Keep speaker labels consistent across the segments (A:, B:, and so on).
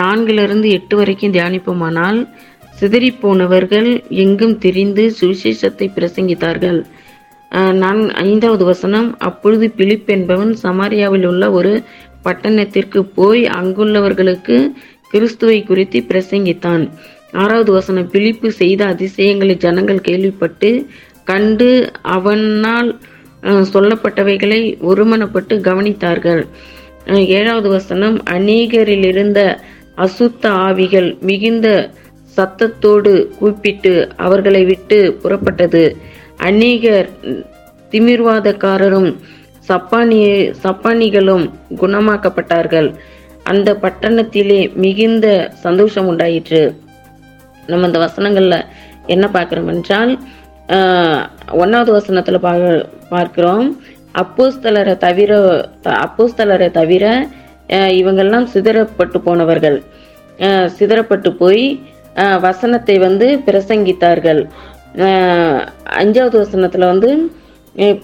A: நான்கிலிருந்து எட்டு வரைக்கும் தியானிப்போமானால் சிதறிப்போனவர்கள் எங்கும் திரிந்து சுவிசேஷத்தை பிரசங்கித்தார்கள். நான் ஐந்தாவது வசனம் அப்பொழுது பிலிப் என்பவன் சமாரியாவில் உள்ள ஒரு பட்டணத்திற்கு போய் அங்குள்ளவர்களுக்கு கிறிஸ்துவை குறித்து பிரசங்கித்தான். ஆறாவது வசனம் பிலிப்பு செய்த அதிசயங்களை ஜனங்கள் கேள்விப்பட்டு கண்டு அவனால் சொல்லப்பட்டவைகளை ஒருமனப்பட்டு கவனித்தார்கள். ஏழாவது வசனம் அநேகரில் இருந்த அசுத்த ஆவிகள் மிகுந்த சத்தத்தோடு கூப்பிட்டு அவர்களை விட்டு புறப்பட்டது. அநேகர் திமிர்வாதக்காரரும் சப்பானிய சப்பானிகளும் குணமாக்கப்பட்டார்கள். அந்த பட்டணத்திலே மிகுந்த சந்தோஷம் உண்டாயிற்று. நம்ம இந்த வசனங்களில் என்ன பார்க்குறோம் என்றால் ஒன்றாவது வசனத்தில் பா பார்க்கிறோம். அப்போஸ்தலரை தவிர அப்போஸ்தலரை தவிர இவங்கெல்லாம் சிதறப்பட்டு போனவர்கள். சிதறப்பட்டு போய் வசனத்தை வந்து பிரசங்கித்தார்கள். அஞ்சாவது வசனத்தில் வந்து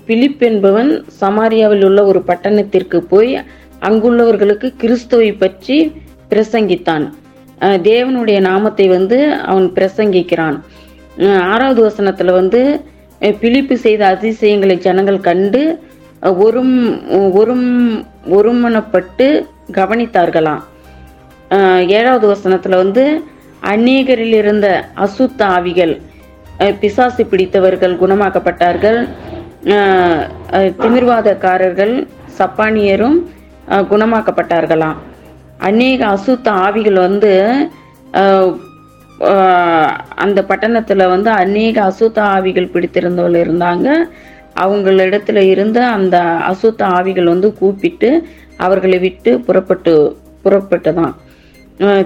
A: பிலிப் என்பவன் சமாரியாவில் உள்ள ஒரு பட்டணத்திற்கு போய் அங்குள்ளவர்களுக்கு கிறிஸ்துவை பற்றி பிரசங்கித்தான். தேவனுடைய நாமத்தை வந்து அவன் பிரசங்கிக்கிறான். ஆறாவது வசனத்தில் வந்து பிலிப்பு செய்த அதிசயங்களை ஜனங்கள் கண்டு ஒரும் ஒரும் ஒருமனப்பட்டு கவனித்தார்களாம். ஏழாவது வசனத்தில் வந்து அநேகரில் இருந்த அசுத்த ஆவிகள் பிசாசு பிடித்தவர்கள் குணமாக்கப்பட்டார்கள். திமிர்வாதக்காரர்கள் சப்பானியரும் குணமாக்கப்பட்டார்களாம். அநேக அசுத்த ஆவிகள் வந்து அந்த பட்டணத்தில் வந்து அநேக அசுத்த ஆவிகள் பிடித்திருந்தவர்கள் இருந்தாங்க. அவங்களிடத்துல இருந்த அந்த அசுத்த ஆவிகள் வந்து கூப்பிட்டு அவர்களை விட்டு புறப்பட்டு புறப்பட்டுதான்.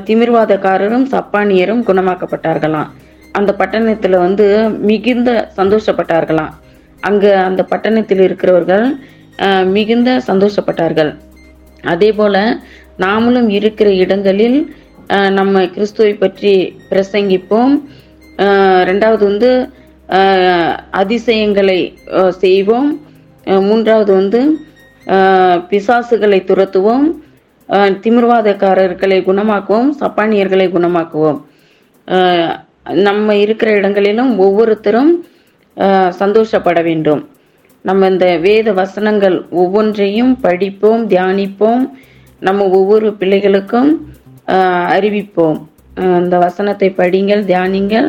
A: திமிர்வாதக்காரரும் சப்பானியரும் குணமாக்கப்பட்டார்களாம். அந்த பட்டணத்துல வந்து மிகுந்த சந்தோஷப்பட்டார்களாம். அங்க அந்த பட்டணத்தில் இருக்கிறவர்கள் மிகுந்த சந்தோஷப்பட்டார்கள். அதே போல நாமளும் இருக்கிற இடங்களில் நம்ம கிறிஸ்துவை பற்றி பிரசங்கிப்போம். ரெண்டாவது வந்து அதிசயங்களை செய்வோம். மூன்றாவது வந்து பிசாசுகளை துரத்துவோம். திமிர்வாதக்காரர்களை குணமாக்குவோம். சப்பானியர்களை குணமாக்குவோம். நம்ம இருக்கிற இடங்களிலும் ஒவ்வொருத்தரும் சந்தோஷப்பட வேண்டும். நம்ம இந்த வேத வசனங்கள் ஒவ்வொன்றையும் படிப்போம் தியானிப்போம். நம்ம ஒவ்வொரு பிள்ளைகளுக்கும் அறிவிப்போம். இந்த வசனத்தை படிங்கள் தியானிங்கள்.